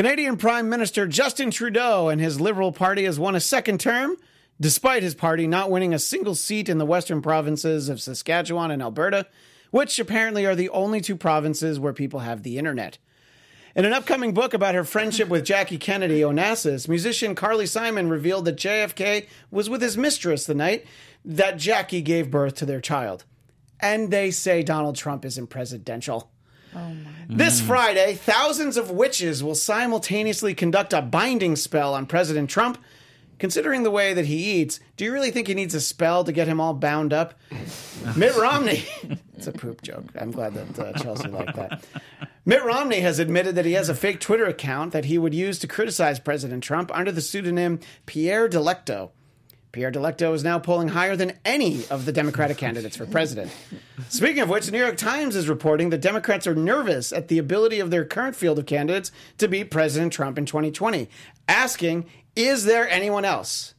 Canadian Prime Minister Justin Trudeau and his Liberal Party has won a second term, despite his party not winning a single seat in the western provinces of Saskatchewan and Alberta, which apparently are the only two provinces where people have the internet. In an upcoming book about her friendship with Jackie Kennedy Onassis, musician Carly Simon revealed that JFK was with his mistress the night that Jackie gave birth to their child. And they say Donald Trump isn't presidential. This Friday, thousands of witches will simultaneously conduct a binding spell on President Trump. Considering the way that he eats, do you really think he needs a spell to get him all bound up? Mitt Romney. it's a poop joke. I'm glad that uh, Chelsea liked that. Mitt Romney has admitted that he has a fake Twitter account that he would use to criticize President Trump under the pseudonym Pierre Delecto. Pierre Delecto is now polling higher than any of the Democratic candidates for president. Speaking of which, the New York Times is reporting that Democrats are nervous at the ability of their current field of candidates to beat President Trump in 2020, asking, Is there anyone else?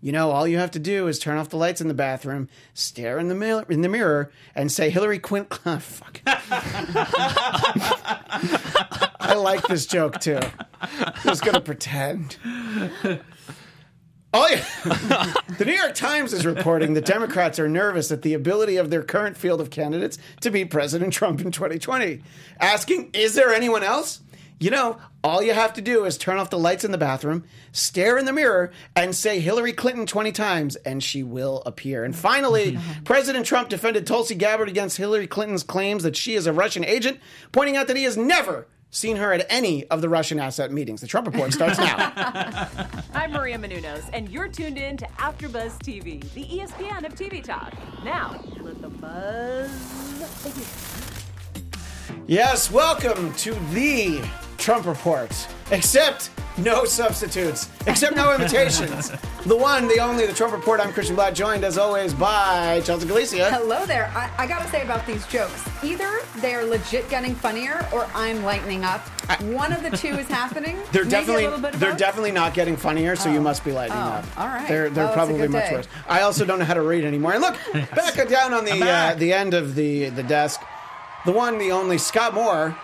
You know, all you have to do is turn off the lights in the bathroom, stare in the, mil- in the mirror, and say Hillary Clinton. Oh, ah, fuck. I like this joke too. I Just gonna pretend. Oh, yeah. the New York Times is reporting that Democrats are nervous at the ability of their current field of candidates to beat President Trump in 2020, asking, Is there anyone else? You know, all you have to do is turn off the lights in the bathroom, stare in the mirror, and say Hillary Clinton 20 times, and she will appear. And finally, uh-huh. President Trump defended Tulsi Gabbard against Hillary Clinton's claims that she is a Russian agent, pointing out that he has never seen her at any of the Russian asset meetings. The Trump Report starts now. I'm Maria Menounos, and you're tuned in to AfterBuzz TV, the ESPN of TV talk. Now, let the buzz begin. Yes, welcome to the Trump Report. Except no substitutes, except no imitations. the one, the only, the Trump Report. I'm Christian Bladt, joined as always by Chelsea Galicia. Hello there. I, I gotta say about these jokes, either they're legit getting funnier or I'm lightening up. One of the two is happening. They're Maybe definitely a little bit of they're both. definitely not getting funnier, so you must be lightening Oh, up. all right. They're they're a probably much day. worse. I also don't know how to read anymore. And look, back down on the uh, the end of the the desk, the one, the only Scott Moore.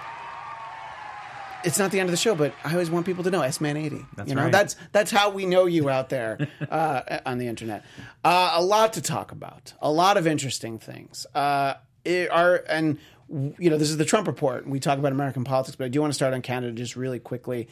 It's not the end of the show, but I always want people to know S Man eighty. That's you know, right. that's that's how we know you out there uh, on the internet. Uh, a lot to talk about, a lot of interesting things. Uh, it are and you know this is the Trump report. We talk about American politics, but I do want to start on Canada just really quickly.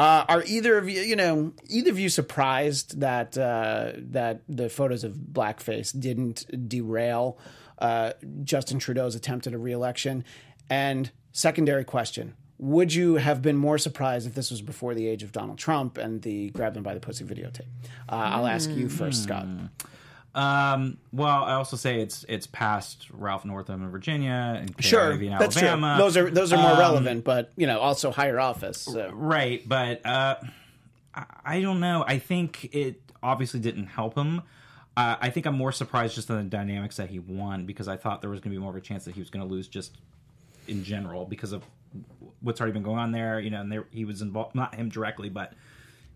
Uh, are either of you, you know, either of you surprised that uh, that the photos of blackface didn't derail uh, Justin Trudeau's attempt at a reelection? And secondary question: Would you have been more surprised if this was before the age of Donald Trump and the grab them by the pussy videotape? Uh, I'll ask you first, Scott. Um, well, I also say it's it's past Ralph Northam in Virginia and Sure, Kay Ivey in that's Alabama. true. Those are those are more Um, relevant, but you know, also higher office. So. right, but uh, I, I don't know. I think it obviously didn't help him. Uh, I think I'm more surprised just on the dynamics that he won because I thought there was going to be more of a chance that he was going to lose just in general because of what's already been going on there. You know, and there, he was involved, not him directly, but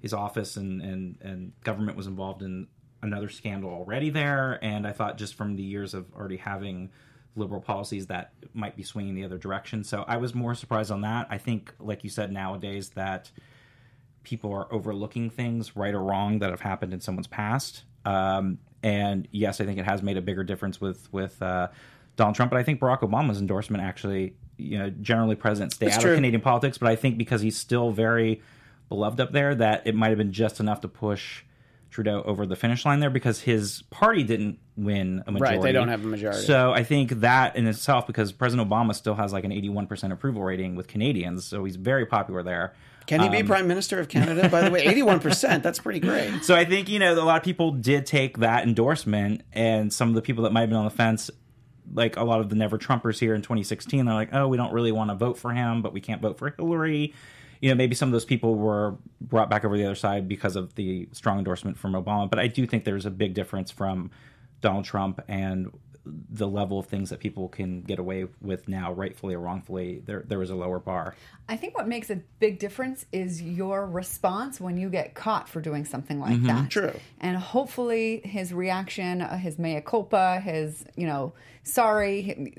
his office and, and, and government was involved in another scandal already there. And I thought just from the years of already having liberal policies that might be swinging the other direction. So I was more surprised on that. I think, like you said, nowadays that people are overlooking things, right or wrong, that have happened in someone's past. Um, and yes, I think it has made a bigger difference with with uh, Donald Trump. But I think Barack Obama's endorsement actually, you know, generally presidents stay out true. of Canadian politics. But I think because he's still very beloved up there, that it might have been just enough to push Trudeau over the finish line there because his party didn't win a majority. Right, they don't have a majority. So I think that in itself, because President Obama still has like an 81% approval rating with Canadians, so he's very popular there. Can he be Um, prime minister of Canada? By the way, eighty-one percent. That's pretty great. So I think you know a lot of people did take that endorsement, and some of the people that might have been on the fence, like a lot of the Never Trumpers here in 2016, they're like, oh, we don't really want to vote for him, but we can't vote for Hillary. You know, maybe some of those people were brought back over the other side because of the strong endorsement from Obama. But I do think there's a big difference from Donald Trump and the level of things that people can get away with now, rightfully or wrongfully. There, there was a lower bar. I think what makes a big difference is your response when you get caught for doing something like Mm-hmm. that. True. And hopefully his reaction, uh, his mea culpa, his, you know, sorry,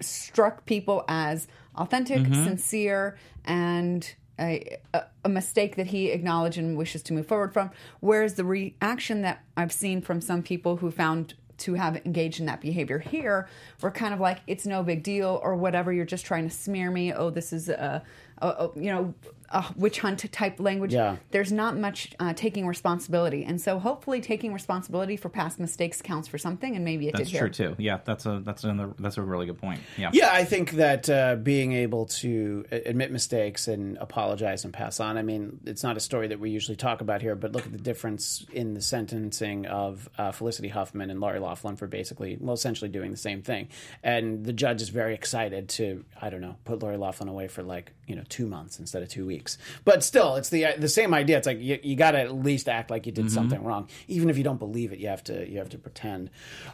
struck people as authentic, Mm-hmm. sincere, and a, a, a mistake that he acknowledged and wishes to move forward from. Whereas the reaction that I've seen from some people who found to have engaged in that behavior here were kind of like it's no big deal or whatever. You're just trying to smear me. Oh, this is a, a, a you know a witch hunt type language. Yeah. There's not much uh, taking responsibility, and so hopefully taking responsibility for past mistakes counts for something, and maybe it That's did true here. too. Yeah, that's a that's another that's a really good point. Yeah. Yeah, I think that uh, being able to admit mistakes and apologize and pass on. I mean, it's not a story that we usually talk about here, but look at the difference in the sentencing of uh, Felicity Huffman and Lori Loughlin for basically, well, essentially doing the same thing. And the judge is very excited to, I don't know, put Lori Loughlin away for like you know two months instead of two weeks. But still, it's the the same idea. It's like you, you got to at least act like you did something wrong, even if you don't believe it. You have to you have to pretend.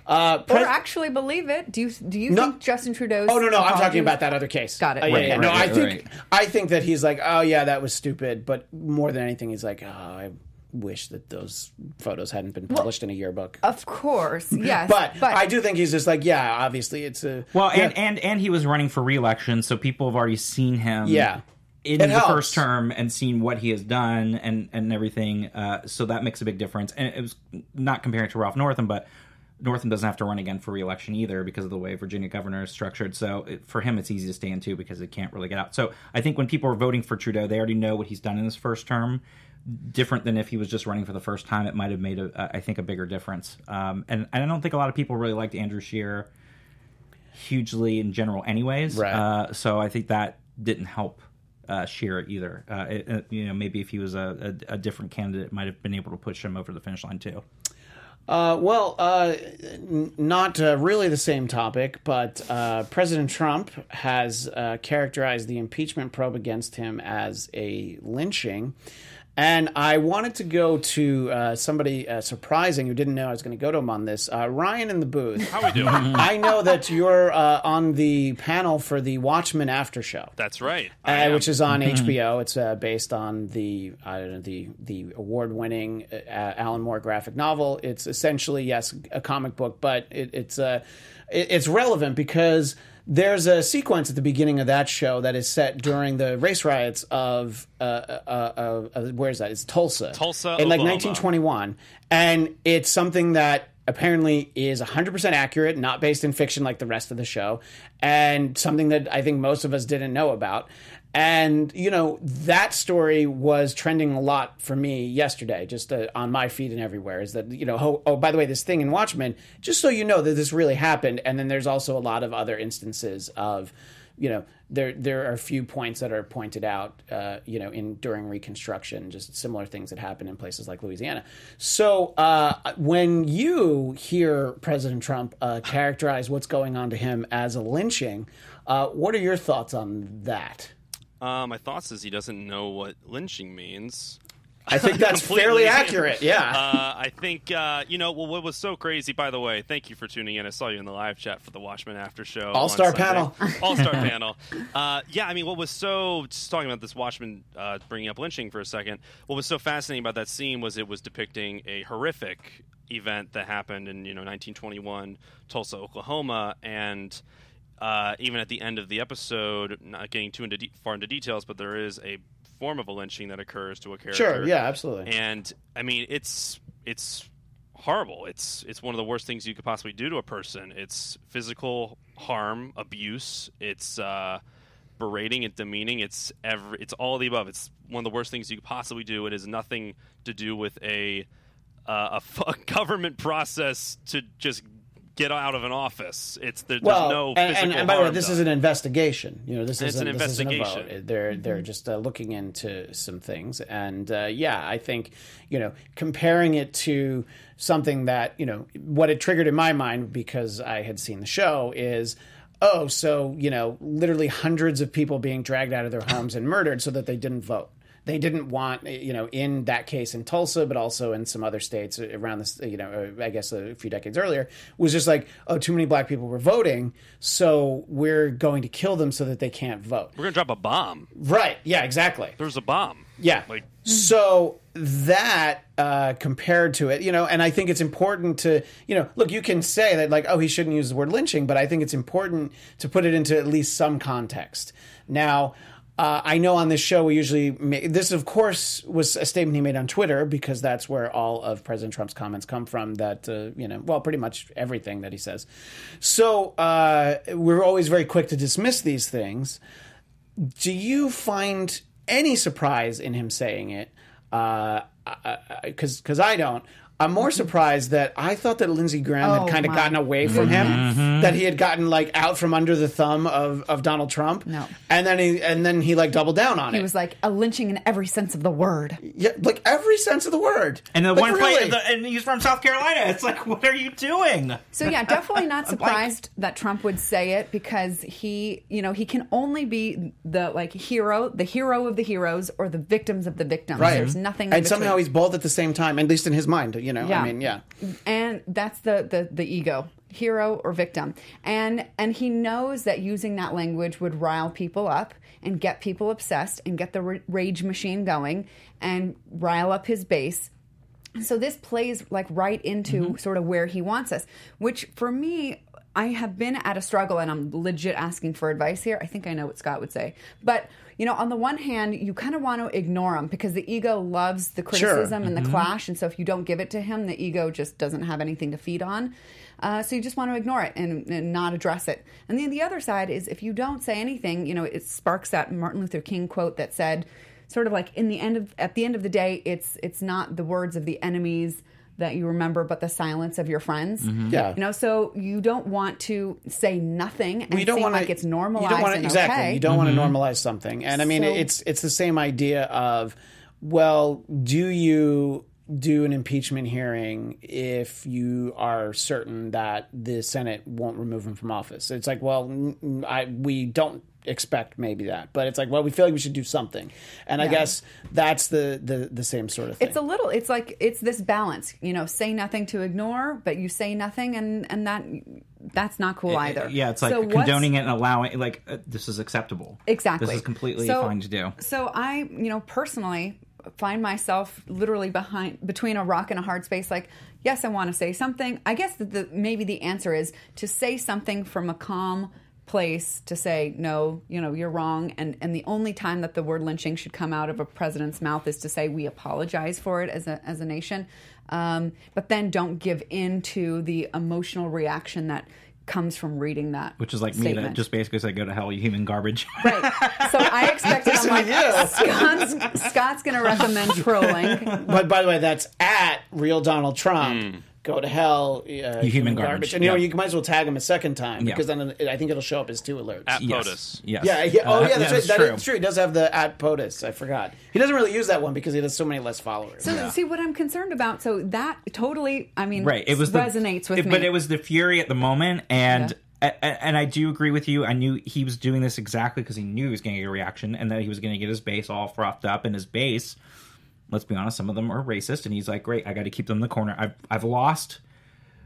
Uh, Or actually believe it. Do you do you No. think Justin Trudeau's? Oh no, no, I'm talking about that other case. Got it. Uh, yeah, Right, yeah. right, no, right, I think right. I think that he's like, oh yeah, that was stupid. But more than anything, he's like, oh, I wish that those photos hadn't been published in a yearbook. Of course, yes. but, I do think he's just like, yeah, obviously it's a Well, yeah. and, and and he was running for reelection, so people have already seen him. Yeah. In It the helps. first term and seen what he has done and and everything, uh, so that makes a big difference. And it was not comparing to Ralph Northam, but Northam doesn't have to run again for reelection either because of the way Virginia governor is structured. So it, for him, it's easy to stay in too because it can't really get out. So I think when people are voting for Trudeau, they already know what he's done in his first term. Different than if he was just running for the first time, it might have made a, I think, a bigger difference. Um, and, and I don't think a lot of people really liked Andrew Scheer hugely in general, anyways. Right. Uh, so I think that didn't help uh, Shearer either. Uh, it, it- you know, maybe if he was a, a, a different candidate, might have been able to push him over the finish line too. Uh, well, uh, n- not uh, really the same topic, but uh, President Trump has uh, characterized the impeachment probe against him as a lynching. And I wanted to go to uh, somebody uh, surprising who didn't know I was going to go to him on this. Uh, Ryan in the booth. How we doing? I know that you're uh, on the panel for the Watchmen After Show. That's right. Uh, which is on HBO. It's uh, based on the I don't know the the award-winning uh, Alan Moore graphic novel. It's essentially yes a comic book, but it, it's uh, it, it's relevant because there's a sequence at the beginning of that show that is set during the race riots of uh, uh, uh, uh, where is that? It's Tulsa, Tulsa, in like Oklahoma. 1921, and it's something that apparently is 100% accurate, not based in fiction like the rest of the show, and something that I think most of us didn't know about. And, you know, that story was trending a lot for me yesterday, just uh, on my feed and everywhere. Is that, you know, oh, oh, by the way, this thing in Watchmen, just so you know that this really happened. And then there's also a lot of other instances of, you know, there there are a few points that are pointed out, uh, you know, in during Reconstruction, just similar things that happen in places like Louisiana. So uh, when you hear President Trump uh, characterize what's going on to him as a lynching, uh, what are your thoughts on that? Uh, my thoughts is he doesn't know what lynching means. I think that's fairly accurate. Yeah. Uh, I think uh, you know. Well, what was so crazy, by the way. Thank you for tuning in. I saw you in the live chat for the Watchmen After Show. All-star panel. All-star panel. Uh, yeah, I mean, what was so just talking about this Watchmen, uh, bringing up lynching for a second. What was so fascinating about that scene was it was depicting a horrific event that happened in you know 1921 Tulsa, Oklahoma, and uh, even at the end of the episode, not getting too into de- far into details, but there is a form of a lynching that occurs to a character. sure. Yeah. Absolutely. And I mean, it's it's horrible. It's it's one of the worst things you could possibly do to a person. It's physical harm, abuse. It's uh, berating and demeaning. It's every. It's all of the above. It's one of the worst things you could possibly do. It has nothing to do with a uh, a fu- government process to just get out of an office. It's well, there's no and, and, and by the way, this done. is an investigation. You know, this isn't an this isn't investigation. They're they're just uh, looking into some things, and uh, yeah, I think you know comparing it to something that you know what it triggered in my mind because I had seen the show is. Oh, so you know, literally hundreds of people being dragged out of their homes and murdered so that they didn't vote. They didn't want, you know, in that case in Tulsa, but also in some other states around this, you know, uh, I guess a few decades earlier, was just like, oh, too many black people were voting, so we're going to kill them so that they can't vote. We're gonna drop a bomb. Right? Yeah, exactly. There's a bomb. Yeah. Like So that uh, compared to it, you know, and I think it's important to, you know, look, you can say that like, oh, he shouldn't use the word lynching, but I think it's important to put it into at least some context. Now, Uh, I know on this show we usually ma- this, of course, was a statement he made on Twitter because that's where all of President Trump's comments come from. That uh, you know, well, pretty much everything that he says. So uh, we're always very quick to dismiss these things. Do you find any surprise in him saying it? Because because I don't. I'm more surprised that I thought that Lindsey Graham Oh, had kind of gotten away from him, mm-hmm. that he had gotten like out from under the thumb of, of Donald Trump. No. and then he and then he like doubled down on it. He it. was like a lynching in every sense of the word. yeah, like every sense of the word. And the Like, one really? play, and he's from South Carolina. It's like, what are you doing? So yeah, definitely not surprised that Trump would say it because he, you know, he can only be the like hero, the hero of the heroes, or the victims of the victims. right. There's nothing. in and somehow he's both at the same time, at least in his mind. You know, Yeah. I mean, yeah. and that's the, the the ego hero or victim. And and he knows that using that language would rile people up and get people obsessed and get the ra- rage machine going and rile up his base. So this plays like right into mm-hmm. sort of where he wants us which for me i have been at a struggle and i'm legit asking for advice here. I think i know what scott would say. But you know on the one hand you kind of want to ignore him because the ego loves the criticism and the clash and so if you don't give it to him the ego just doesn't have anything to feed on. Uh, so you just want to ignore it and, and not address it. And then the other side is if you don't say anything you know it sparks that martin luther king quote that said sort of like in the end of at the end of the day it's it's not the words of the enemies that you remember but the silence of your friends mm-hmm. Yeah. you know so you don't want to say nothing and Well, you don't seem want like it's normalized You don't wanna, and exactly. okay. You don't want to mm-hmm. normalize something, and I mean, So- it's it's the same idea of, well, do you do an impeachment hearing if you are certain that the Senate won't remove him from office? It's like, well, n- n- I we don't expect maybe that, but it's like, well, we feel like we should do something, and I guess that's the the the same sort of thing. it's a little it's like it's this balance you know say nothing to ignore but you say nothing and and that that's not cool either Yeah, it's like So condoning it and allowing, like, uh, this is acceptable. Exactly. This is completely So- fine to do. So I, you know, personally find myself literally behind between a rock and a hard space. Like, yes, I want to say something. I guess that the maybe the answer is to say something from a calm place to say no you know you're wrong and and the only time that the word lynching should come out of a president's mouth is to say we apologize for it as a as a nation um, but then don't give in to the emotional reaction that comes from reading that Which is like me statement. that just basically said, go to hell, you human garbage. Right. So I expected. I'm like, Scott's, Scott's going to recommend trolling. But by the way, that's at real Donald Trump. Hmm. Go to hell, uh, you human garbage. And you know, Yeah. you might as well tag him a second time Yeah. because then I think it'll show up as two alerts. At yes. POTUS. Yes. yeah, yeah. Oh, Uh, yeah, that's right. That true. is true. He does have the at POTUS. I forgot. He doesn't really use that one because he has so many less followers. So see what I'm concerned about. So that totally, I mean, Right. It was resonates the, with it- me. But it was the fury at the moment, and a- a- and I do agree with you. I knew he was doing this exactly because he knew he was going to get a reaction, and that he was going to get his base all frothed up, and his base. Let's be honest, some of them are racist, and he's like, "Great, I got to keep them in the corner." I've I've lost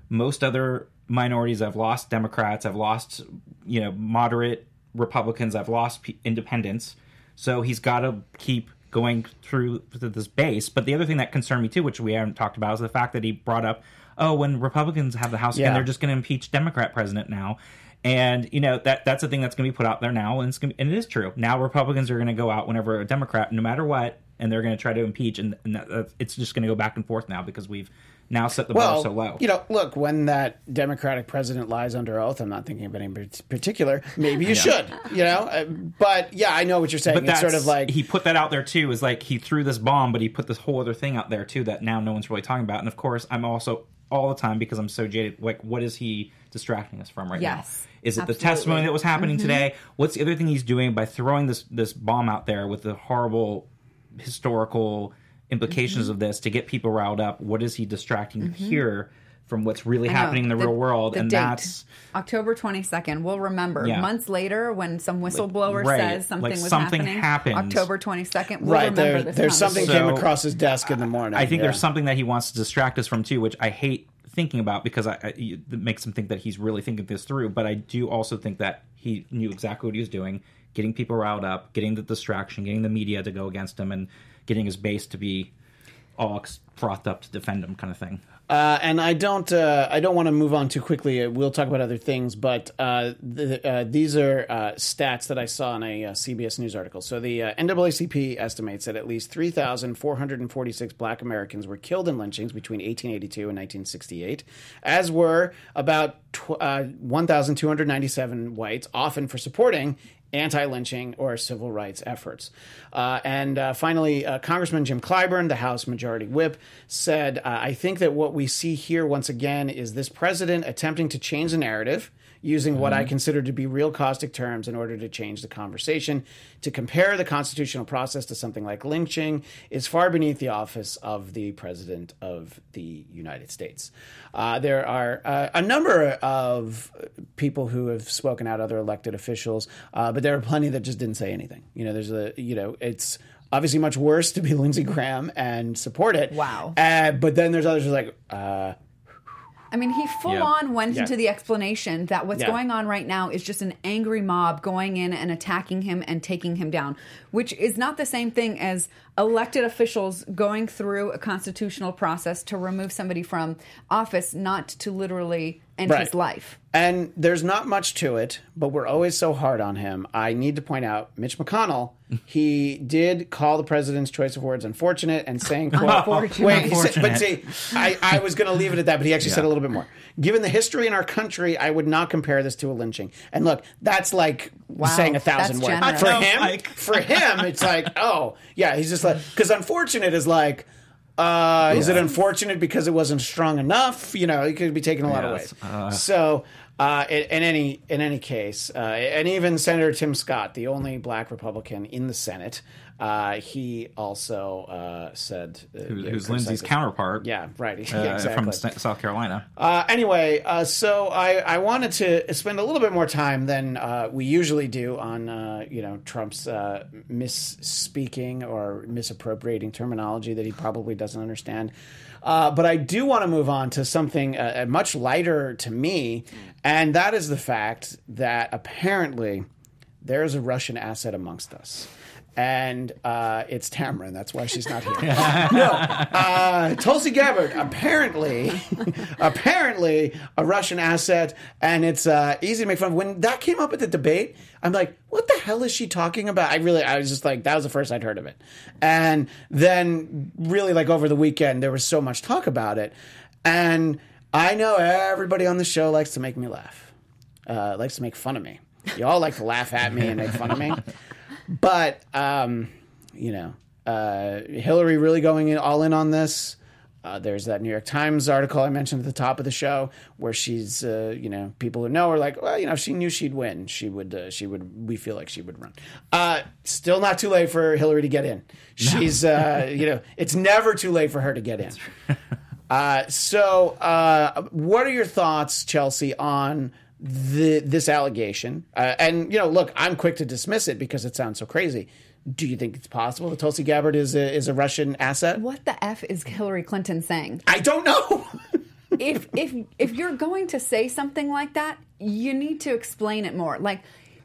most other minorities. I've lost Democrats. I've lost you know moderate Republicans. I've lost p- independents. So he's got to keep going through this base. But the other thing that concerned me too, which we haven't talked about, is the fact that he brought up, oh, when Republicans have the House Yeah. again, they're just going to impeach Democrat president now. And you know that that's a thing that's going to be put out there now, and it's to, and it is true. Now Republicans are going to go out whenever a Democrat, no matter what, and they're going to try to impeach, and, and that, that's- it's just going to go back and forth now because we've now set the bar so low. you know, look, when that Democratic president lies under oath, I'm not thinking of any particular. Maybe you should, you know. Uh, But yeah, I know what you're saying. but it's sort of like he put that out there too. Is like he threw this bomb, but he put this whole other thing out there too that now no one's really talking about. And of course, I'm also all the time because I'm so jaded. Like, what is he distracting us from right Yes, now? Is it the testimony that was happening today? What's the other thing he's doing by throwing this this bomb out there with the horrible historical implications Mm-hmm. of this to get people riled up? What is he distracting here from what's really I know. happening in the, real world? the and date, that's October 22nd. We'll remember Yeah. months later when some whistleblower right, says something like was something happening. happened. October 22nd. We'll right remember there. this There's something conversation. came across his desk in the morning. I think yeah. there's something that he wants to distract us from too, which I hate thinking about because I, I it makes him think that he's really thinking this through. But I do also think that he knew exactly what he was doing, getting people riled up, getting the distraction, getting the media to go against him, and getting his base to be all frothed up to defend him, kind of thing. Uh, and I don't, uh, I don't want to move on too quickly. Uh, We'll talk about other things, but uh, the, uh, these are uh, stats that I saw in a CBS News article. So the NAACP estimates that at least 3,446 Black Americans were killed in lynchings between 1882 and 1968, as were about tw- uh, 1,297 whites, often for supporting anti-lynching or civil rights efforts. Uh, and uh, finally, uh, Congressman Jim Clyburn, the House Majority Whip, said, uh, "I think that what we see here once again is this president attempting to change the narrative." Using what I consider to be real caustic terms in order to change the conversation. To compare the constitutional process to something like lynching is far beneath the office of the President of the United States. Uh, there are uh, a number of people who have spoken out, other elected officials, uh, but there are plenty that just didn't say anything. You know, there's a, you know, it's obviously much worse to be Lindsey Graham and support it. Wow. Uh, but then there's others who's like, uh, I mean, he full Yeah. on went Yeah. into the explanation that what's Yeah. going on right now is just an angry mob going in and attacking him and taking him down, which is not the same thing as elected officials going through a constitutional process to remove somebody from office, not to literally end Right. his life. And there's not much to it, but we're always so hard on him. I need to point out Mitch McConnell. He did call the president's choice of words unfortunate and saying, quote, Unfortunate. Wait, he said- but see, I, I was going to leave it at that, but he actually said a little bit more. Given the history in our country, I would not compare this to a lynching. And look, that's like Wow, saying a thousand words. generous. For him, for him, it's like, oh, yeah, he's just like, because unfortunate is like, uh, is it unfortunate because it wasn't strong enough? You know, it could be taken a lot Yes, of ways. so, uh, in, in any in any case, uh, and even Senator Tim Scott, the only black Republican in the Senate, uh, he also uh, said, uh, Who, yeah, who's Lindsey's counterpart? Yeah, right. uh, exactly. from South Carolina. Uh, anyway, uh, so I, I wanted to spend a little bit more time than uh, we usually do on uh, you know Trump's uh, misspeaking or misappropriating terminology that he probably doesn't understand. Uh, but I do want to move on to something much lighter to me, and that is the fact that apparently there is a Russian asset amongst us. And uh, it's Tamra, and that's why she's not here. no, uh, Tulsi Gabbard, apparently, apparently a Russian asset, and it's uh, easy to make fun of. When that came up at the debate, I'm like, what the hell is she talking about? I really, I was just like, that was the first I'd heard of it. And then, really, like over the weekend, there was so much talk about it. And I know everybody on the show likes to make me laugh, uh, likes to make fun of me. You all like to laugh at me and make fun of me. But, um, you know, uh, Hillary really going in, all in on this. Uh, there's that New York Times article I mentioned at the top of the show where she's, uh, you know, people who know are like, well, you know, if she knew she'd win, she would, uh, she would, we feel like she would run. Uh, still not too late for Hillary to get in. She's, uh, you know, it's never too late for her to get in. Uh, so, uh, what are your thoughts, Chelsea, on the, this allegation? Uh, and you know, look, I'm quick to dismiss it because it sounds so crazy. Do you think it's possible that Tulsi Gabbard is a, is a Russian asset? What the F is Hillary Clinton saying? I don't know. if if if you're going to say something like that, you need to explain it more. Like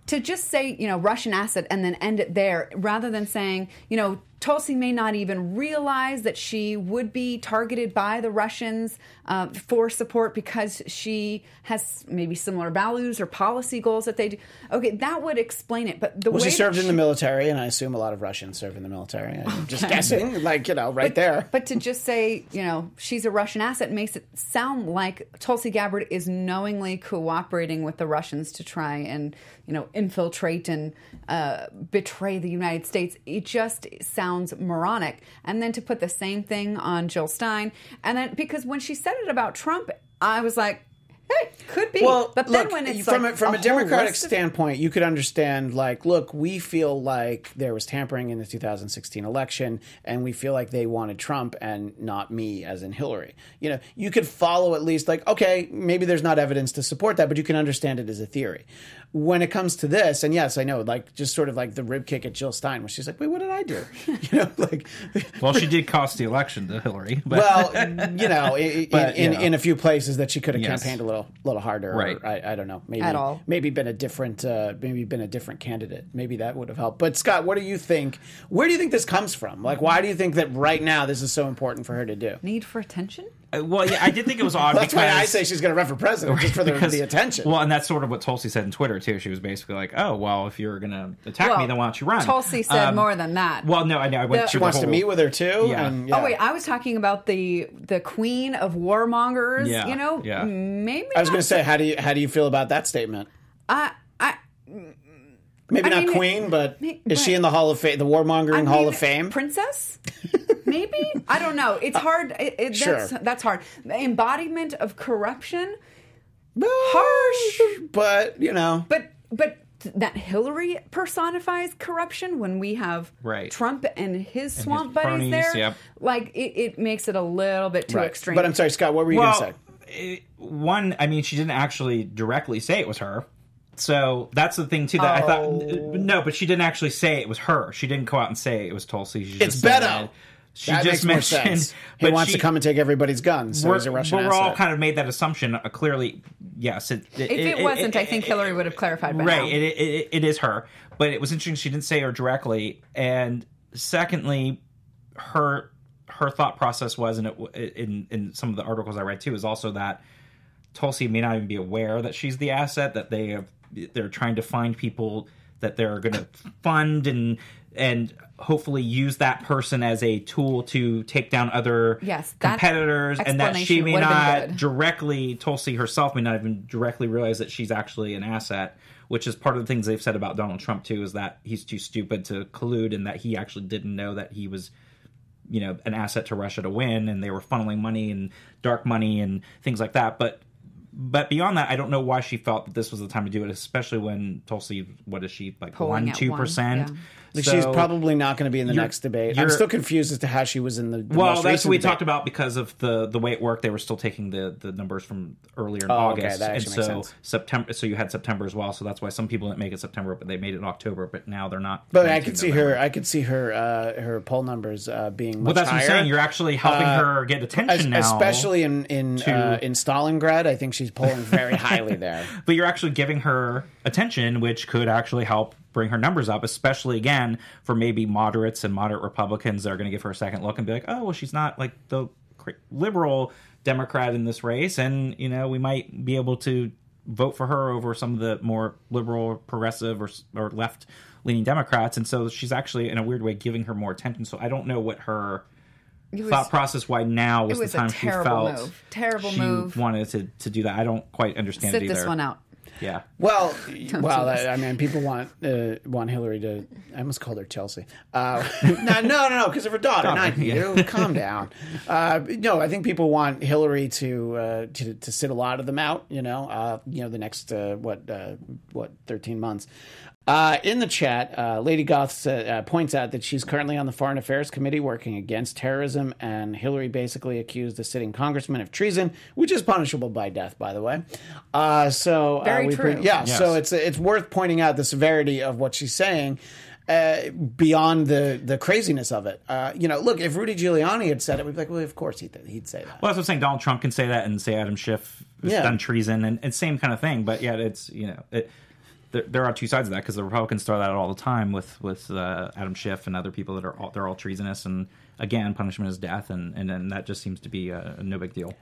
to just say, you know, Russian asset and then end it there rather than saying, you know, Tulsi may not even realize that she would be targeted by the Russians uh, for support because she has maybe similar values or policy goals that they do. Okay, that would explain it. But the well, way she served that in the military, and I assume a lot of Russians serve in the military. I'm just guessing, like you know, right there. But to just say, you know, she's a Russian asset makes it sound like Tulsi Gabbard is knowingly cooperating with the Russians to try and, you know, infiltrate and uh, betray the United States. It just sounds moronic. And then to put the same thing on Jill Stein, and then because when she said it about Trump, I was like, hey, could be. Well, but then look, when it's from like a, from a, whole democratic standpoint, you could understand like, look, we feel like there was tampering in the 2016 election, and we feel like they wanted Trump and not me, as in Hillary. You know, you could follow at least like, okay, maybe there's not evidence to support that, but you can understand it as a theory. When it comes to this, and yes, I know, like just sort of like the rib kick at Jill Stein, where she's like, wait, what did I do? You know, like. Well, she did cost the election to Hillary. But Well, you know, i- i- But, in, know. in a few places that she could have Yes. campaigned a little little little harder. or Right. I, I don't know. Maybe At all. maybe been a different uh, maybe been a different candidate. Maybe that would have helped. But Scott, what do you think? Where do you think this comes from? Like, why do you think that right now this is so important for her to do? Need for attention? Uh, well, yeah, I did think it was odd. That's why I say she's going to run for president just for the, because- the attention. Well, and that's sort of what Tulsi said in Twitter too. She was basically like, "Oh, well, if you're gonna attack me, then why don't you run?" Tulsi said Um, more than that. Well, no, I know. I went The- she the wants to meet with her too. Yeah. And, yeah. Oh wait, I was talking about the the queen of warmongers. Yeah, You know, yeah. maybe I was going to say, how do you how do you feel about that statement? I, I, Maybe I not mean, queen, but may- is she in the Hall of Fame, the warmongering I Hall of Fame? princess. maybe I don't know. It's uh, hard. It, it, that's, Sure. that's hard. Embodiment of corruption. Harsh, but you know, But but that Hillary personifies corruption when we have Right. Trump and his swamp his buddies cronies, there. yep. Like it, it makes it a little bit too right. extreme. But I'm sorry, Scott. What were you Well, going to say? it- one, I mean, she didn't actually directly say it was her. So that's the thing too. That I thought Oh. no, but she didn't actually say it was her. She didn't go out and say it was Tulsi. She It's just said- Beto. She that just makes more mentioned. sense. He but wants she- to come and take everybody's guns, so he's a Russian but we're all kind of made that assumption. Uh, clearly, yes. It, if it, wasn't, I think Hillary would have clarified by right. now. It, it, it is her, but it was interesting. She didn't say her directly, and secondly, her her thought process was, and it, in in some of the articles I read too, is also that Tulsi may not even be aware that she's the asset that they have. They're trying to find people that they're going to fund and and hopefully use that person as a tool to take down other Yes, competitors, and that she may not directly Tulsi herself may not even directly realize that she's actually an asset, which is part of the things they've said about Donald Trump too, is that he's too stupid to collude and that he actually didn't know that he was you know an asset to Russia to win and they were funneling money and dark money and things like that. But but beyond that, I don't know why she felt that this was the time to do it, especially when Tulsi, what is she like one two percent? Like, she's probably not going to be in the next debate. I'm still confused as to how she was in the, the Well, that's what we debate. talked about because of the the way it worked. They were still taking the the numbers from earlier in Oh, okay, August, that and so sense. September. So you had September as well. So that's why some people didn't make it September, but they made it in October. But now they're not. But I could see November. her. I could see her. Uh, her poll numbers uh, being Well, that's what. I'm saying. You're actually helping Uh, her get attention now, especially in in to- uh, in Stalingrad. I think she's polling very highly there. but you're actually giving her attention, which could actually help bring her numbers up, especially again for maybe moderates and moderate Republicans that are going to give her a second look and be like, oh, well, she's not like the liberal Democrat in this race, and you know we might be able to vote for her over some of the more liberal, progressive, or or left leaning Democrats, and so she's actually in a weird way giving her more attention. So I don't know what her. Was- Thought process why now was, was the time she felt move. Terrible she move. wanted to, to do that. I don't quite understand Sit it either. this one out. Yeah. Well, well. I, I mean, people want uh, want Hillary to. I almost called her Chelsea. Uh, no, no, no, no, because of her daughter, not you. Calm down. Uh, no, I think people want Hillary to uh, to to sit a lot of them out. You know, uh, you know, the next uh, what uh, what thirteen months. Uh, in the chat, uh, Lady Goth uh, uh, points out that she's currently on the Foreign Affairs Committee working against terrorism, and Hillary basically accused the sitting congressman of treason, which is punishable by death, by the way. Uh, so uh, Very we true. yeah, Yes. so it's it's worth pointing out the severity of what she's saying. Uh, beyond the the craziness of it, uh, you know. Look, if Rudy Giuliani had said it, we'd be like, "Well, of course he'd, he'd say that." Well, that's what I'm saying. Donald Trump can say that and say Adam Schiff has Yeah. done treason and, and same kind of thing. But yet it's you know it, there, there are two sides of that because the Republicans throw that out all the time with with uh, Adam Schiff and other people that are all, they're all treasonous and again punishment is death and and, and that just seems to be uh, no big deal.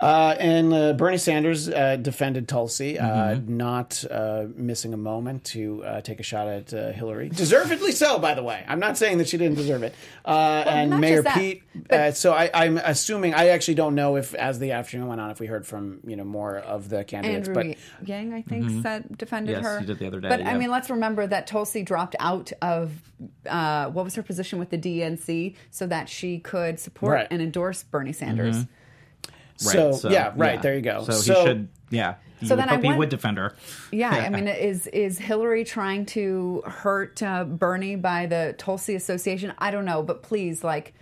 Uh, and uh, Bernie Sanders uh, defended Tulsi, uh, Mm-hmm. not uh, missing a moment to uh, take a shot at uh, Hillary. Deservedly so, by the way. I'm not saying that she didn't deserve it. Uh, and Mayor that, Pete. Uh, so I, I'm assuming. I actually don't know if, as the afternoon went on, if we heard from you know more of the candidates. Andrew but Yang, I think, said defended Yes, her. he did the other day, But yeah. I mean, let's remember that Tulsi dropped out of uh, what was her position with the DNC so that she could support Right. and endorse Bernie Sanders. So, yeah, right, there you go. So, So- he should yeah. He So would then I hope he would defend her. Yeah, I mean, is is Hillary trying to hurt uh, Bernie by the Tulsi Association? I don't know, but please, like,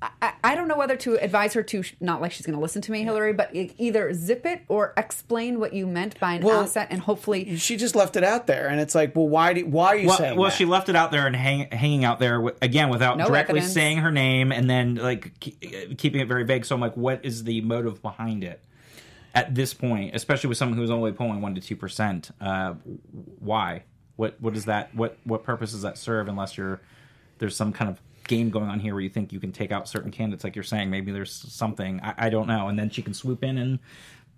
I- I, I don't know whether to advise her to not like she's going to listen to me, Hillary, but e- either zip it or explain what you meant by an Well, asset, and hopefully, she just left it out there, and it's like, well, why? Do, why are you Well, saying well that? she left it out there and hang, hanging out there wi- again without No directly evidence. saying her name and then like ke- keeping it very vague. So I'm like, what is the motive behind it? at this point, especially with someone who's only polling one to two percent. Uh, why? What what does that what what purpose does that serve unless you're there's some kind of game going on here where you think you can take out certain candidates, like you're saying. Maybe there's something I, I don't know, and then she can swoop in and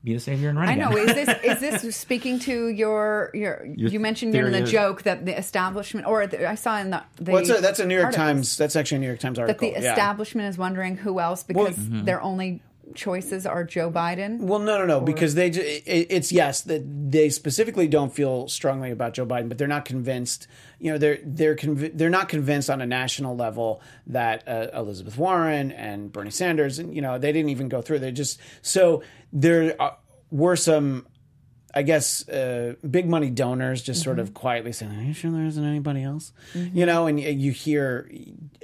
be the savior and run I again. know. Is this is this speaking to your your? you mentioned in the is- joke that the establishment, or the, I saw in the, the What's a, that's a New York articles Times. That's actually a New York Times that article. the yeah. establishment is wondering who else because they're only choices are Joe Biden. Well, no, no, no, because they it's yes that they specifically don't feel strongly about Joe Biden, but they're not convinced. You know, they're they're conv- they're not convinced on a national level that uh, Elizabeth Warren and Bernie Sanders, and you know, they didn't even go through. They just so there uh, were some. I guess uh, big money donors just sort of quietly saying, "Are you sure there isn't anybody else?" You know, and you hear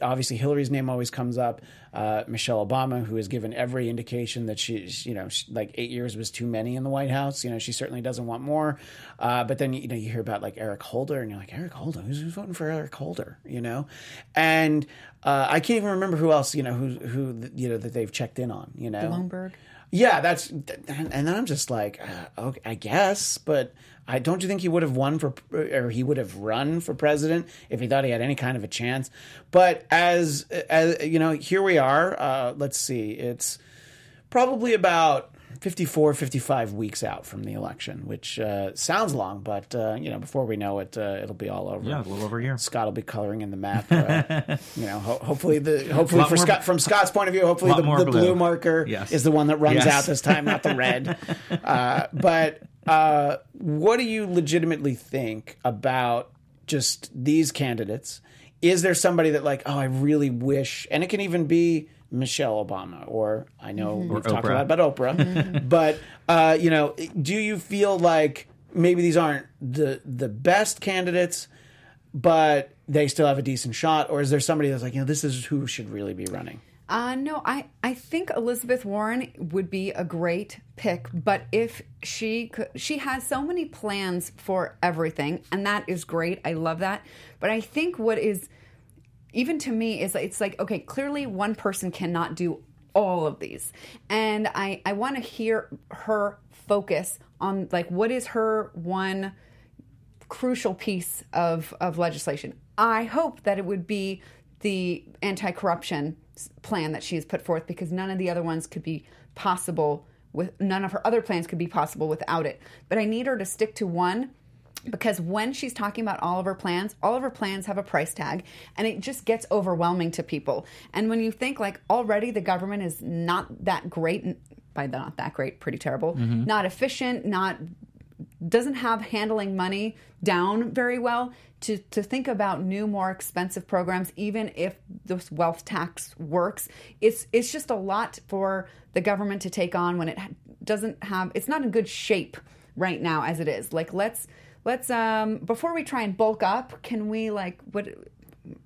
obviously Hillary's name always comes up. Uh, Michelle Obama, who has given every indication that she's, you know, she, like eight years was too many in the White House. You know, she certainly doesn't want more. Uh, but then you know you hear about like Eric Holder, and you're like, Eric Holder, who's, who's voting for Eric Holder? You know, and uh, I can't even remember who else. You know, who who you know that they've checked in on. You know, Bloomberg. Yeah, that's and then I'm just like, uh, okay, I guess, but I don't you think he would have won for or he would have run for president if he thought he had any kind of a chance? But as as you know, here we are. Uh, let's see, it's probably about 54, 55 weeks out from the election, which uh, sounds long, but uh, you know, before we know it, uh, it'll be all over. Yeah, a little over a year. Scott will be coloring in the map. Uh, you know, ho- hopefully the hopefully for more- Scott from Scott's point of view, hopefully the, the blue. blue marker Yes. is the one that runs Yes. out this time, not the red. uh, but uh, what do you legitimately think about just these candidates? Is there somebody that like, oh, I really wish, and it can even be Michelle Obama, or I know we've talked a Oprah. lot about Oprah, but uh, you know, do you feel like maybe these aren't the the best candidates, but they still have a decent shot, or is there somebody that's like, you know, this is who should really be running? Uh, no, I, I think Elizabeth Warren would be a great pick, but if she could, she has so many plans for everything, and that is great. I love that. But I think what is, even to me, is it's like, okay, clearly one person cannot do all of these. And I, I want to hear her focus on like what is her one crucial piece of, of legislation. I hope that it would be the anti corruption plan that she has put forth because none of the other ones could be possible with none of her other plans could be possible without it. But I need her to stick to one because when she's talking about all of her plans, all of her plans have a price tag and it just gets overwhelming to people. And when you think like already the government is not that great by the not that great, pretty terrible, mm-hmm. not efficient, not doesn't have handling money down very well to, to think about new more expensive programs even if this wealth tax works it's it's just a lot for the government to take on when it doesn't have it's not in good shape right now as it is like let's let's um before we try and bulk up can we like what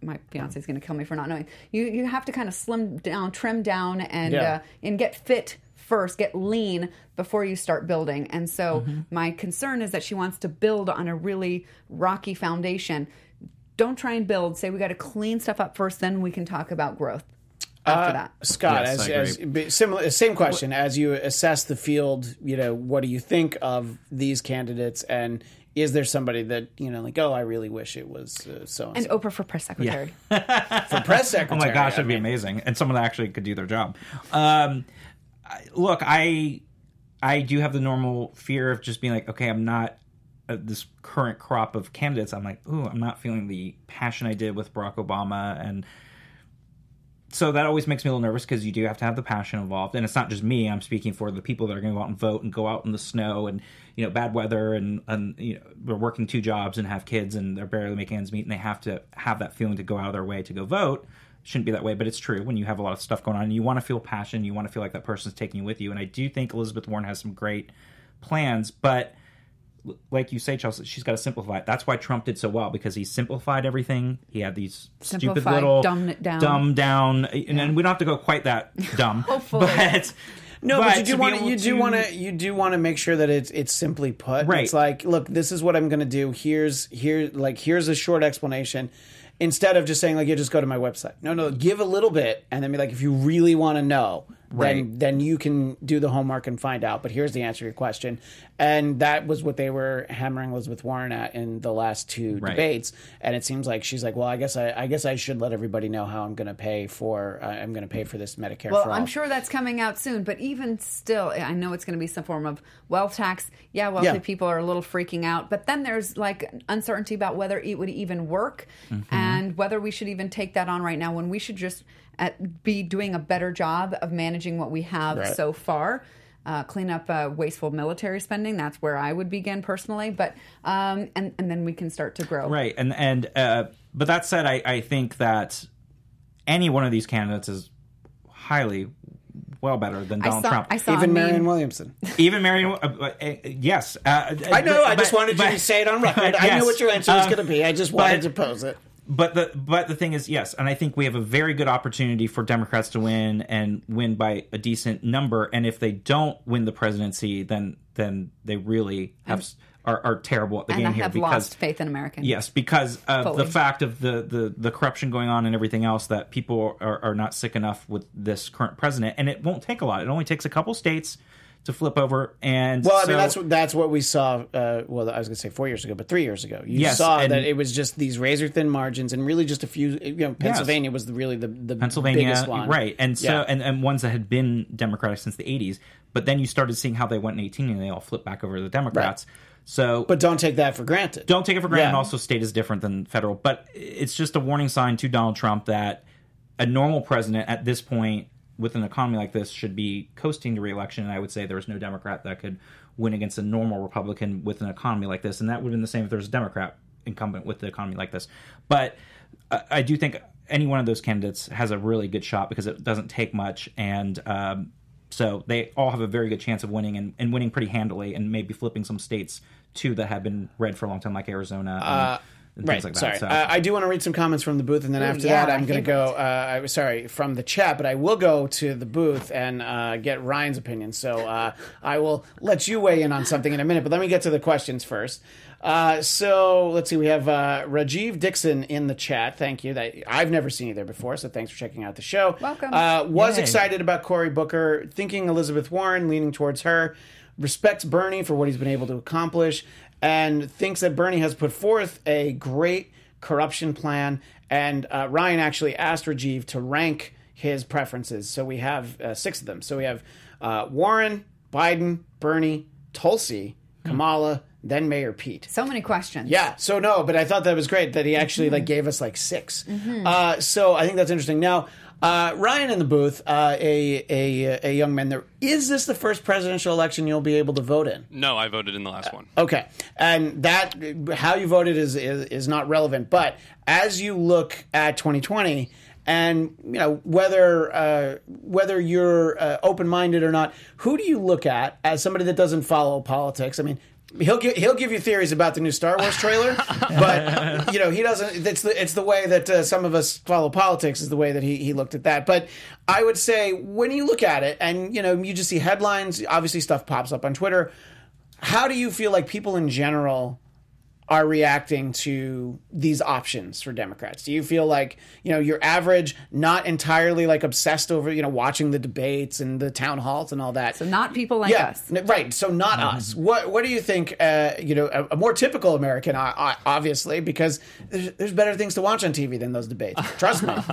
my fiance is going to kill me for not knowing you you have to kind of slim down trim down and Yeah. uh, and get fit first, get lean before you start building. And so my concern is that she wants to build on a really rocky foundation. Don't try and build. Say we got to clean stuff up first, then we can talk about growth after that. Scott, Yes, as, as similar, same question. As you assess the field, you know, what do you think of these candidates, and is there somebody that you know, like, oh, I really wish it was uh, so And Oprah for press secretary. for press secretary Oh my gosh, that'd be mean, amazing, and someone that actually could do their job. Um, I- look, I I do have the normal fear of just being like, okay, I'm not uh, this current crop of candidates. I'm like, ooh, I'm not feeling the passion I did with Barack Obama, and so that always makes me a little nervous because you do have to have the passion involved, and it's not just me. I'm speaking for the people that are going to go out and vote and go out in the snow and you know bad weather and and you know they're working two jobs and have kids and they're barely making ends meet and they have to have that feeling to go out of their way to go vote. Shouldn't be that way, but it's true when you have a lot of stuff going on. and You want to feel passion, you want to feel like that person's taking you with you, and I do think Elizabeth Warren has some great plans, but like you say, Chelsea, she's got to simplify it. That's why Trump did so well because he simplified everything. He had these stupid little dumbed it down. dumb down, and then we don't have to go quite that dumb. Hopefully. but No, but, you do want to. You do want to. You do want to make sure that it's it's simply put. Right. It's like, look, this is what I'm going to do. Here's here like here's a short explanation. Instead of just saying like, you just go to my website. No, no, give a little bit, and then be like, if you really want to know, then Right. then you can do the homework and find out. But here's the answer to your question, and that was what they were hammering Elizabeth Warren at in the last two Right. debates. And it seems like she's like, well, I guess I, I guess I should let everybody know how I'm going to pay for uh, I'm going to pay for this Medicare. Well, for all. I'm sure that's coming out soon, but even still, I know it's going to be some form of wealth tax. Yeah, wealthy Yeah. people are a little freaking out, but then there's like uncertainty about whether it would even work Mm-hmm. and whether we should even take that on right now when we should just uh be doing a better job of managing what we have Right. so far. Uh, clean up uh, wasteful military spending. That's where I would begin personally, but um, and and then we can start to grow. Right, and and uh, but that said, I, I think that any one of these candidates is highly well better than I Donald saw, Trump. I saw even Marianne Williamson. Even Marianne, uh, uh, uh, yes, uh, I know. but- I just but- wanted you but- to say it on record. I Yes. knew what your answer was Um, going to be. I just wanted but- to pose it. But the but the thing is, yes, and I think we have a very good opportunity for Democrats to win and win by a decent number. And if they don't win the presidency, then then they really have s are, are terrible at the and I game here have because lost faith in Americans. Yes, because of Fully. the fact of the, the, the corruption going on and everything else that people are, are not sick enough with this current president, and it won't take a lot. It only takes a couple states to flip over, and Well, I so- mean, that's what that's what we saw. Uh, well, I was going to say four years ago, but three years ago, you Yes, saw that it was just these razor thin margins, and really just a few. You know, Pennsylvania was the, really the the Pennsylvania, biggest one, right? And so Yeah. and, and ones that had been Democratic since the '80s, but then you started seeing how they went in 18 and they all flipped back over to the Democrats. So, But don't take that for granted. don't take it for granted. Yeah. And also, state is different than federal, but it's just a warning sign to Donald Trump that a normal president at this point, with an economy like this, should be coasting to reelection. And I would say there's no Democrat that could win against a normal Republican with an economy like this, and that would have been the same if there was a Democrat incumbent with the economy like this. But I, I do think any one of those candidates has a really good shot because it doesn't take much and. Um, so they all have a very good chance of winning and, and winning pretty handily and maybe flipping some states too that have been red for a long time, like Arizona and, and Right. things like that. sorry. So, Uh, I do want to read some comments from the booth, and then after yeah, that, I'm going to go. Uh, I was sorry from the chat, but I will go to the booth and uh, get Ryan's opinion. So uh, I will let you weigh in on something in a minute, but let me get to the questions first. Uh, so let's see. We have uh, Rajiv Dixon in the chat. Thank you. That I've never seen you there before, so thanks for checking out the show. Welcome. Uh, was Yay. excited about Cory Booker, thinking Elizabeth Warren, leaning towards her. Respects Bernie for what he's been able to accomplish, and thinks that Bernie has put forth a great corruption plan. And uh, Ryan actually asked Rajiv to rank his preferences. So we have uh, six of them. So we have uh, Warren, Biden, Bernie, Tulsi, Kamala, then Mayor Pete. So many questions. Yeah. So no, but I thought that was great that he actually like gave us like 6 Uh, so I think that's interesting. Now, uh, Ryan in the booth, uh, a, a a young man there. Is this the first presidential election you'll be able to vote in? No, I voted in the last one. Okay, and that how you voted is, is is not relevant. But as you look at 2020, and you know whether uh, whether you're uh, open minded or not, who do you look at as somebody that doesn't follow politics? I mean. He'll give he'll give you theories about the new Star Wars trailer, but you know he doesn't. It's the it's the way that uh, some of us follow politics is the way that he he looked at that. But I would say when you look at it, and you know you just see headlines, obviously stuff pops up on Twitter how do you feel like people in general are reacting to these options for Democrats? Do you feel like, you know, your average, not entirely like obsessed over, you know, watching the debates and the town halls and all that? So not people like yeah, us. n- right. So not us. What What do you think? Uh, you know, a, a more typical American, obviously, because there's, there's better things to watch on TV than those debates. Trust me.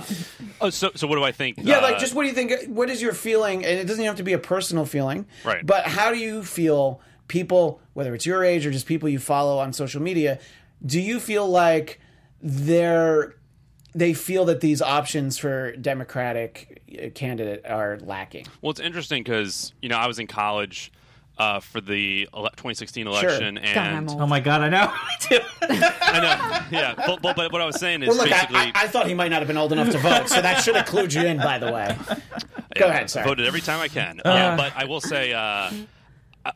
Oh, so so what do I think? Yeah, like uh, just what do you think? What is your feeling? And it doesn't even have to be a personal feeling, Right. But how do you feel? People, whether it's your age or just people you follow on social media, do you feel like they're they feel that these options for Democratic uh, candidate are lacking? Well, it's interesting because you know I was in college uh, for the ele- 2016 election, God, I'm and old. oh my god, I know. I know, yeah. But, but, but what I was saying is Well, look, basically, I, I, I thought he might not have been old enough to vote, so that should have clued you in. By the way, go Yeah, ahead. Sorry. Voted every time I can. Uh, but I will say, uh,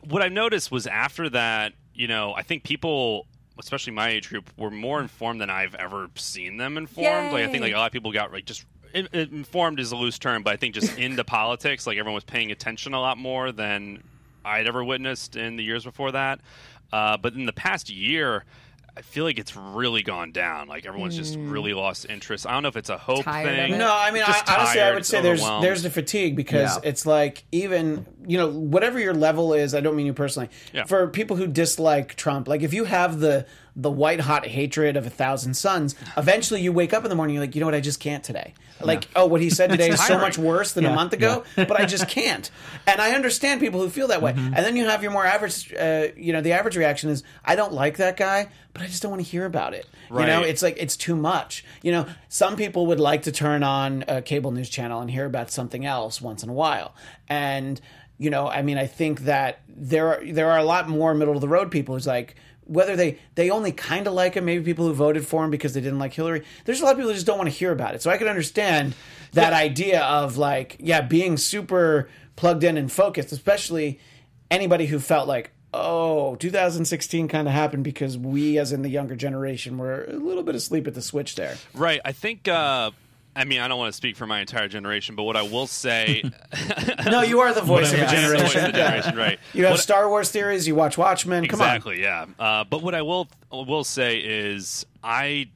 what I noticed was after that, you know, I think people, especially my age group, were more informed than I've ever seen them informed. Like I think like a lot of people got like just. in- in- Informed is a loose term, but I think just into politics, like everyone was paying attention a lot more than I'd ever witnessed in the years before that. Uh, but in the past year, I feel like it's really gone down. Like everyone's just hmm. really lost interest. I don't know if it's a hope Tired thing. No, I mean, I, Just honestly, I would say there's there's the fatigue because Yeah. it's like even you know whatever your level is. I don't mean you personally. Yeah. For people who dislike Trump, like if you have the the white hot hatred of a thousand suns, eventually you wake up in the morning, you're like, you know what, I just can't today. Like, oh, what he said today is so much worse than a month ago, but I just can't. And I understand people who feel that way. Mm-hmm. And then you have your more average, uh, you know, the average reaction is, I don't like that guy, but I just don't want to hear about it. You know, it's like it's too much. You know, some people would like to turn on a cable news channel and hear about something else once in a while. And you know, I mean, I think that there are there are a lot more middle of the road people who's like whether they they only kind of like him, maybe people who voted for him because they didn't like Hillary. There's a lot of people who just don't want to hear about it. So I can understand that idea of like, yeah, being super plugged in and focused, especially anybody who felt like, oh, 2016 kind of happened because we, as in the younger generation, were a little bit asleep at the switch there. Right. I think. Uh, I mean, I don't want to speak for my entire generation, but what I will say, No, you are the voice of a I am voice generation. of the generation, right? You have What- Star Wars theories. You watch Watchmen. Come on. exactly, yeah. Uh, but what I will will say is, I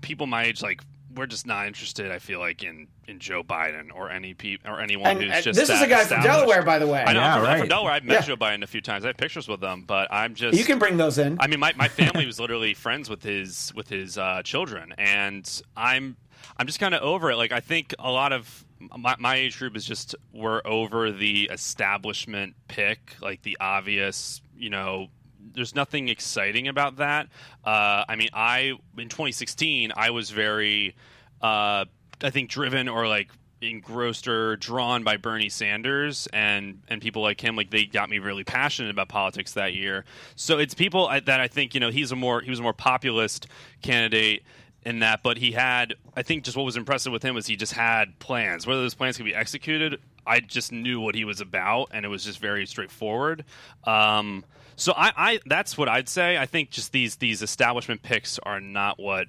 people my age like we're just not interested. I feel like in in Joe Biden or any pe- or anyone And, who's and just this is a guy from. Delaware, by the way. I know Yeah, I'm, from, I'm from right. Delaware. I've met Yeah. Joe Biden a few times. I have pictures with them, but I'm just You can bring those in. I mean, my, my family was literally friends with his with his uh, children, and I'm I'm just kind of over it. Like I think a lot of my, my age group is just we're over the establishment pick, like the obvious, you know. There's nothing exciting about that. Uh, I mean, I in 2016 I was very, uh, I think, driven or like engrossed or drawn by Bernie Sanders and and people like him like they got me really passionate about politics that year. So it's people that I think you know he's a more he was a more populist candidate in that but he had I think just what was impressive with him was he just had plans. Whether those plans could be executed, I just knew what he was about and it was just very straightforward. Um so I, I that's what I'd say. I think just these these establishment picks are not what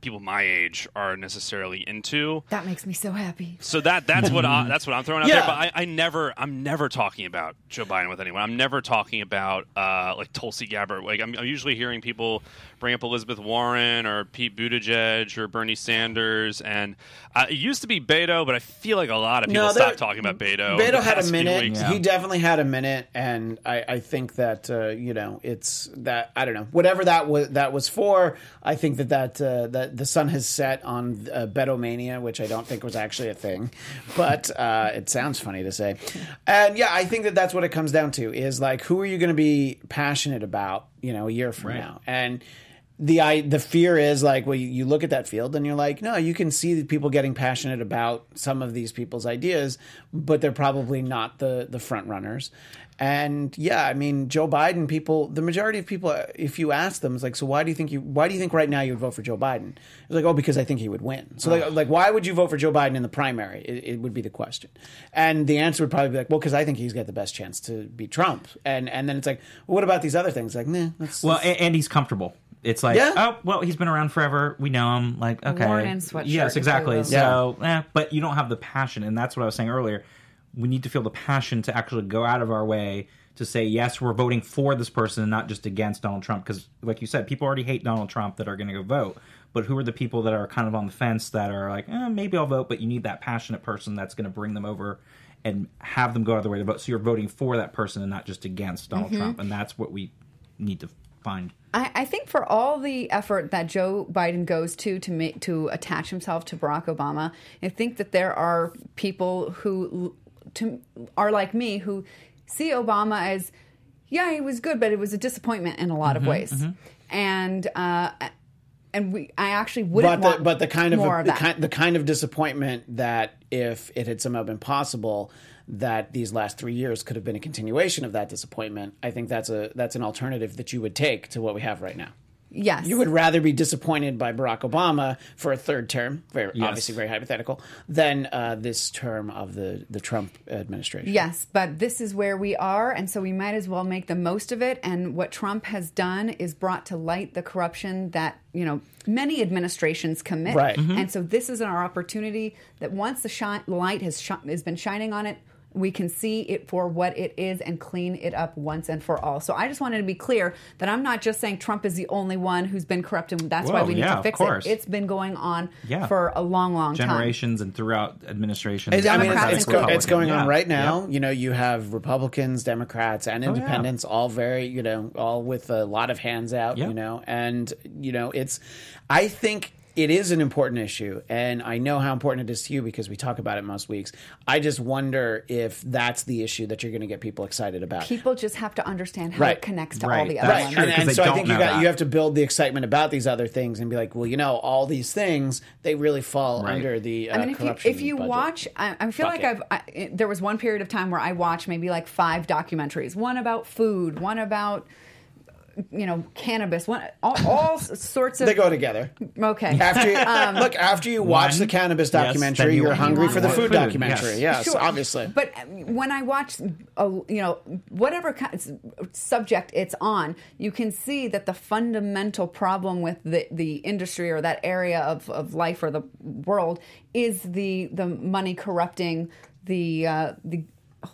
people my age are necessarily into. That makes me so happy. So that that's what I, that's what I'm throwing out Yeah. there. But I, I never I'm never talking about Joe Biden with anyone. I'm never talking about uh, like Tulsi Gabbard. Like I'm, I'm usually hearing people bring up Elizabeth Warren or Pete Buttigieg or Bernie Sanders, and uh, it used to be Beto, but I feel like a lot of people No, stopped talking about Beto. Beto had a minute. Yeah. He definitely had a minute, and I, I think that uh, you know it's that I don't know whatever that was that was for. I think that that uh, the sun has set on uh, Beto mania, which I don't think was actually a thing, but uh, it sounds funny to say. And yeah, I think that that's what it comes down to is like who are you going to be passionate about, you know, a year from now, and the I the fear is like well you, you look at that field and you're like no you can see the people getting passionate about some of these people's ideas but they're probably not the the front runners. And yeah I mean Joe Biden people the majority of people if you ask them it's like so why do you think you why do you think right now you would vote for Joe Biden? It's like oh because I think he would win. So like, like why would you vote for Joe Biden in the primary? It, it would be the question. And the answer would probably be like well because I think he's got the best chance to beat Trump. And and then it's like well, what about these other things? Like nah that's, Well, and, and he's comfortable. It's like, Yeah. oh, well, he's been around forever. We know him. Like, okay, Worn in sweatshirt, yes, exactly. will. So, eh, but you don't have the passion, and that's what I was saying earlier. We need to feel the passion to actually go out of our way to say yes, we're voting for this person and not just against Donald Trump. Because, like you said, people already hate Donald Trump that are going to go vote. But who are the people that are kind of on the fence that are like, eh, maybe I'll vote, but you need that passionate person that's going to bring them over and have them go out of their way to vote. So you're voting for that person and not just against Donald Mm-hmm. Trump, and that's what we need to find. I, I think for all the effort that Joe Biden goes to to make to attach himself to Barack Obama, I think that there are people who to, are like me who see Obama as yeah he was good, but it was a disappointment in a lot of ways, and uh, and we I actually wouldn't but the, want but the kind of, more of the kind the kind of disappointment that if it had somehow been possible that these last three years could have been a continuation of that disappointment, I think that's a that's an alternative that you would take to what we have right now. yes, You would rather be disappointed by Barack Obama for a third term, very Yes. obviously very hypothetical, than uh, this term of the the Trump administration. Yes, but this is where we are, and so we might as well make the most of it. And what Trump has done is brought to light the corruption that you know many administrations commit. Right. Mhm. And so this is our opportunity that once the shi- light has shi- has been shining on it, we can see it for what it is and clean it up once and for all. So I just wanted to be clear that I'm not just saying Trump is the only one who's been corrupt and that's why Whoa, we need yeah, to of fix course. it. It's been going on Yeah. for a long, long time. generations and throughout administrations. It's, I mean, it's, it's, go, it's going Republicans. on right now. Yep. You know, you have Republicans, Democrats, and oh, yeah. independents all very, you know, all with a lot of hands out, Yep. you know, and, you know, it's, I think it is an important issue. And I know how important it is to you because we talk about it most weeks. I just wonder if that's the issue that you're going to get people excited about. People just have to understand how Right. it connects to all the other Right, ones. true, and, 'cause and so I think you got you have to build the excitement about these other things and be like, well, you know, all these things they really fall Right. under the uh, I mean, if you if you watch, I, I feel like I've. I, there was one period of time where I watched maybe like five documentaries, one about food, one about you know cannabis, one all, all sorts of. they go together. Okay, After you, look, after you watch One, the cannabis documentary, then you you're want hungry for the food. food Food, documentary. yes. Yes, Sure. obviously. But when I watch, a, you know, whatever kind of subject it's on, you can see that the fundamental problem with the, the industry or that area of, of life or the world is the the money corrupting the uh, the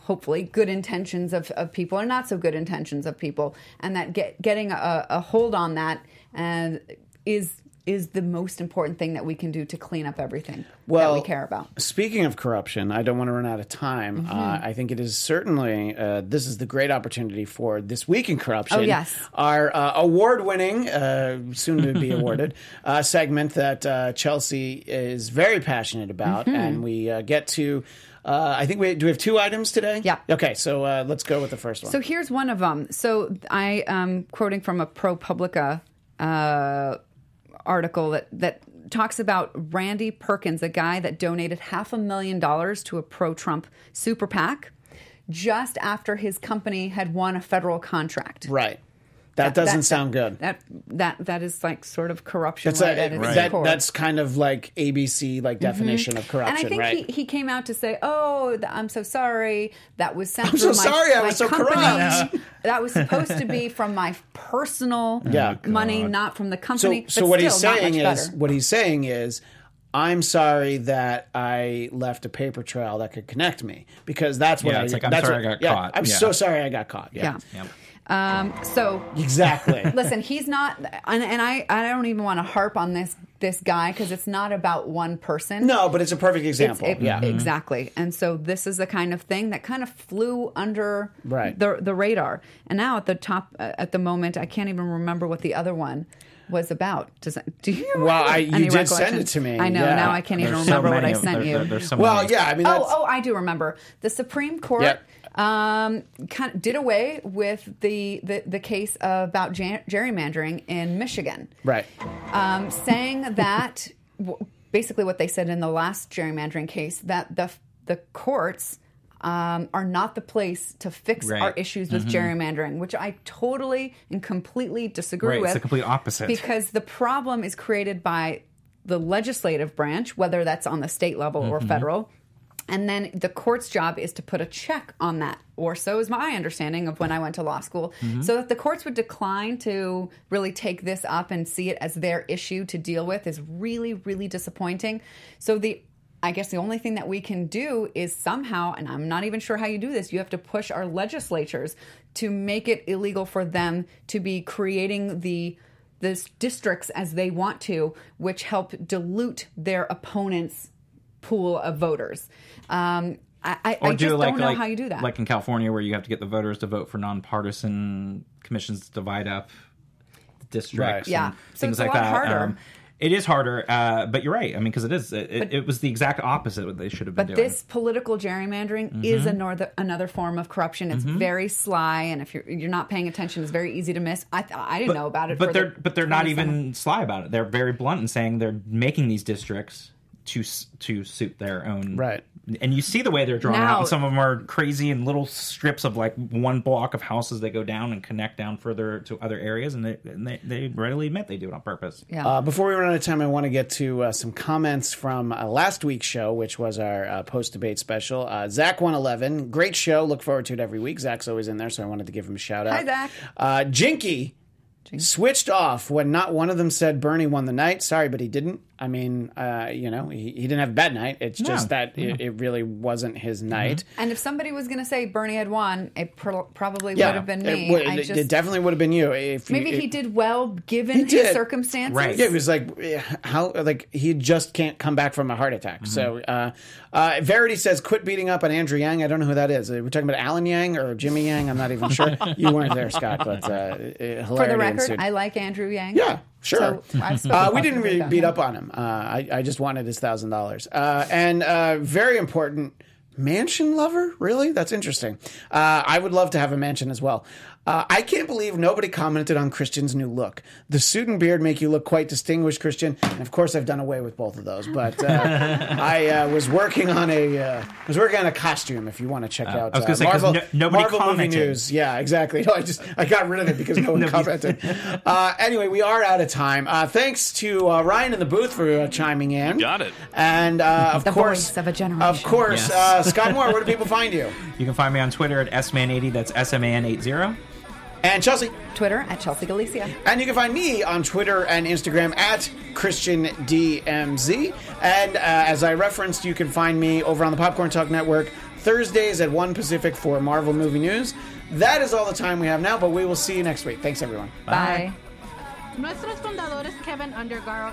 hopefully good intentions of, of people or not so good intentions of people and that get, getting a, a hold on that and is is the most important thing that we can do to clean up everything Well, that we care about Speaking of corruption, I don't want to run out of time. Mm-hmm. Uh, I think it is certainly uh, this is the great opportunity for this week in corruption. Oh, yes. our uh, award-winning, uh, soon to be awarded uh, segment that uh, Chelsea is very passionate about, Mm-hmm. and we uh, get to. Uh, I think we do. We have two items today. Yeah. Okay, so uh, let's go with the first one. So here's one of them. So I am quoting from a ProPublica uh, article that that talks about Randy Perkins, a guy that donated half a million dollars to a pro-Trump super PAC just after his company had won a federal contract. right. That, doesn't that- sound good. That that that is like sort of corruption. It's right a, at its that, core. that's kind of like ABC like mm-hmm. definition of and corruption, I think right? he, he came out to say, "Oh, I'm so sorry. That was sent I'm so my, sorry I my was so company. corrupt." that was supposed to be from my personal Yeah. Oh, money, not from the So, company. so but what he's saying is, better. what he's saying is, I'm sorry that I left a paper trail that could connect me because that's what Yeah, I. it's like, I'm that's sorry what- I got yeah, caught. I'm Yeah. so sorry I got caught. Yeah, yeah. Yep. Um, so exactly. listen, he's not, and, and I, I don't even want to harp on this this guy because it's not about one person. no, but it's a perfect example. it- yeah, exactly. And so this is the kind of thing that kind of flew under Right. the the radar. And now at the top uh, at the moment, I can't even remember what the other one was about. Does that, do you? Well, I- you did send it to me, I know. yeah. Now I can't even There's so remember what I sent there- you. there- there's so Well, many. yeah. I mean, Oh, oh, I do remember. The Supreme Court Yep. Um, kind of did away with the the, the case about ger- gerrymandering in Michigan right. um, saying that basically what they said in the last gerrymandering case that the the courts um, are not the place to fix Right. our issues with gerrymandering, which I totally and completely disagree Right, with. it's the complete opposite. because the problem is created by the legislative branch, whether that's on the state level or Mm-hmm. federal. And then the court's job is to put a check on that, or so is my understanding of when I went to law school. Mm-hmm. So that the courts would decline to really take this up and see it as their issue to deal with is really, really disappointing. So the I guess the only thing that we can do is somehow, and I'm not even sure how you do this, you have to push our legislatures to make it illegal for them to be creating the the districts as they want to, which help dilute their opponents' pool of voters. Um, I, I, I do just like, don't know like, how you do that. Like in California, where you have to get the voters to vote for nonpartisan commissions to divide up districts. Right. Yeah. and So things it's a like lot that. harder. Um, it is harder, uh, but you're right. I mean, because it is. It, it, it was the exact opposite of what they should have been But doing. this political gerrymandering Mm-hmm. is another another form of corruption. It's very sly, and if you're you're not paying attention, it's very easy to miss. I I didn't know about it. But for they're the but they're not even sly about it. They're very blunt in saying they're making these districts to to suit their own Right. And you see the way they're drawn Now- out. And some of them are crazy and little strips of like one block of houses that go down and connect down further to other areas, and they and they, they readily admit they do it on purpose. Yeah. Uh, before we run out of time, I want to get to uh, some comments from uh, last week's show, which was our uh, post debate special. Uh, Zach one eleven, great show. Look forward to it every week. Zach's always in there, so I wanted to give him a shout out. Hi, Zach. Uh, Jinky switched off when not one of them said Bernie won the night. Sorry, but he didn't. I mean, uh, you know, he, he didn't have a bad night. It's just No, that it, it really wasn't his night. And if somebody was going to say Bernie had won, it pro- probably Yeah, would have been me. It, would- I it- just, it definitely would have been you. If you- maybe it- he did well given He his did. circumstances. Right. Yeah, it was like eh, how like he just can't come back from a heart attack. Mm-hmm. So uh, uh, Verity says, "Quit beating up on Andrew Yang." I don't know who that is. We're talking about Alan Yang or Jimmy Yang. I'm not even sure. you weren't there, Scott, but uh, For the record, ensued. I like Andrew Yang. Yeah, sure. So Uh, we didn't really beat up on him. Uh, I, I just wanted his thousand dollars. Uh, And uh, very important, mansion lover. Really, that's interesting. Uh, I would love to have a mansion as well. Uh, I can't believe nobody commented on Christian's new look. The suit and beard make you look quite distinguished, Christian. And of course, I've done away with both of those. But uh, I uh, was working on a uh, was working on a costume. If you want to check out, I was gonna uh, say, 'cause Marvel, no- nobody Marvel movie news. Yeah, exactly. No, I just I got rid of it because no one commented. Uh, anyway, we are out of time. Uh, thanks to uh, Ryan in the booth for uh, chiming in. Got it. And uh, of The course, voice of a generation. Of course, Yes. uh, Scott Moore. Where do people find you? You can find me on Twitter at sman80. That's sman80. And Chelsea. Twitter at Chelsea Galicia. And you can find me on Twitter and Instagram at ChristianDMZ. And uh, as I referenced, you can find me over on the Popcorn Talk Network Thursdays at 1 Pacific for Marvel Movie News. That is all the time we have now, but we will see you next week. Thanks, everyone. Bye. Nuestros fundadores Keven Undergaro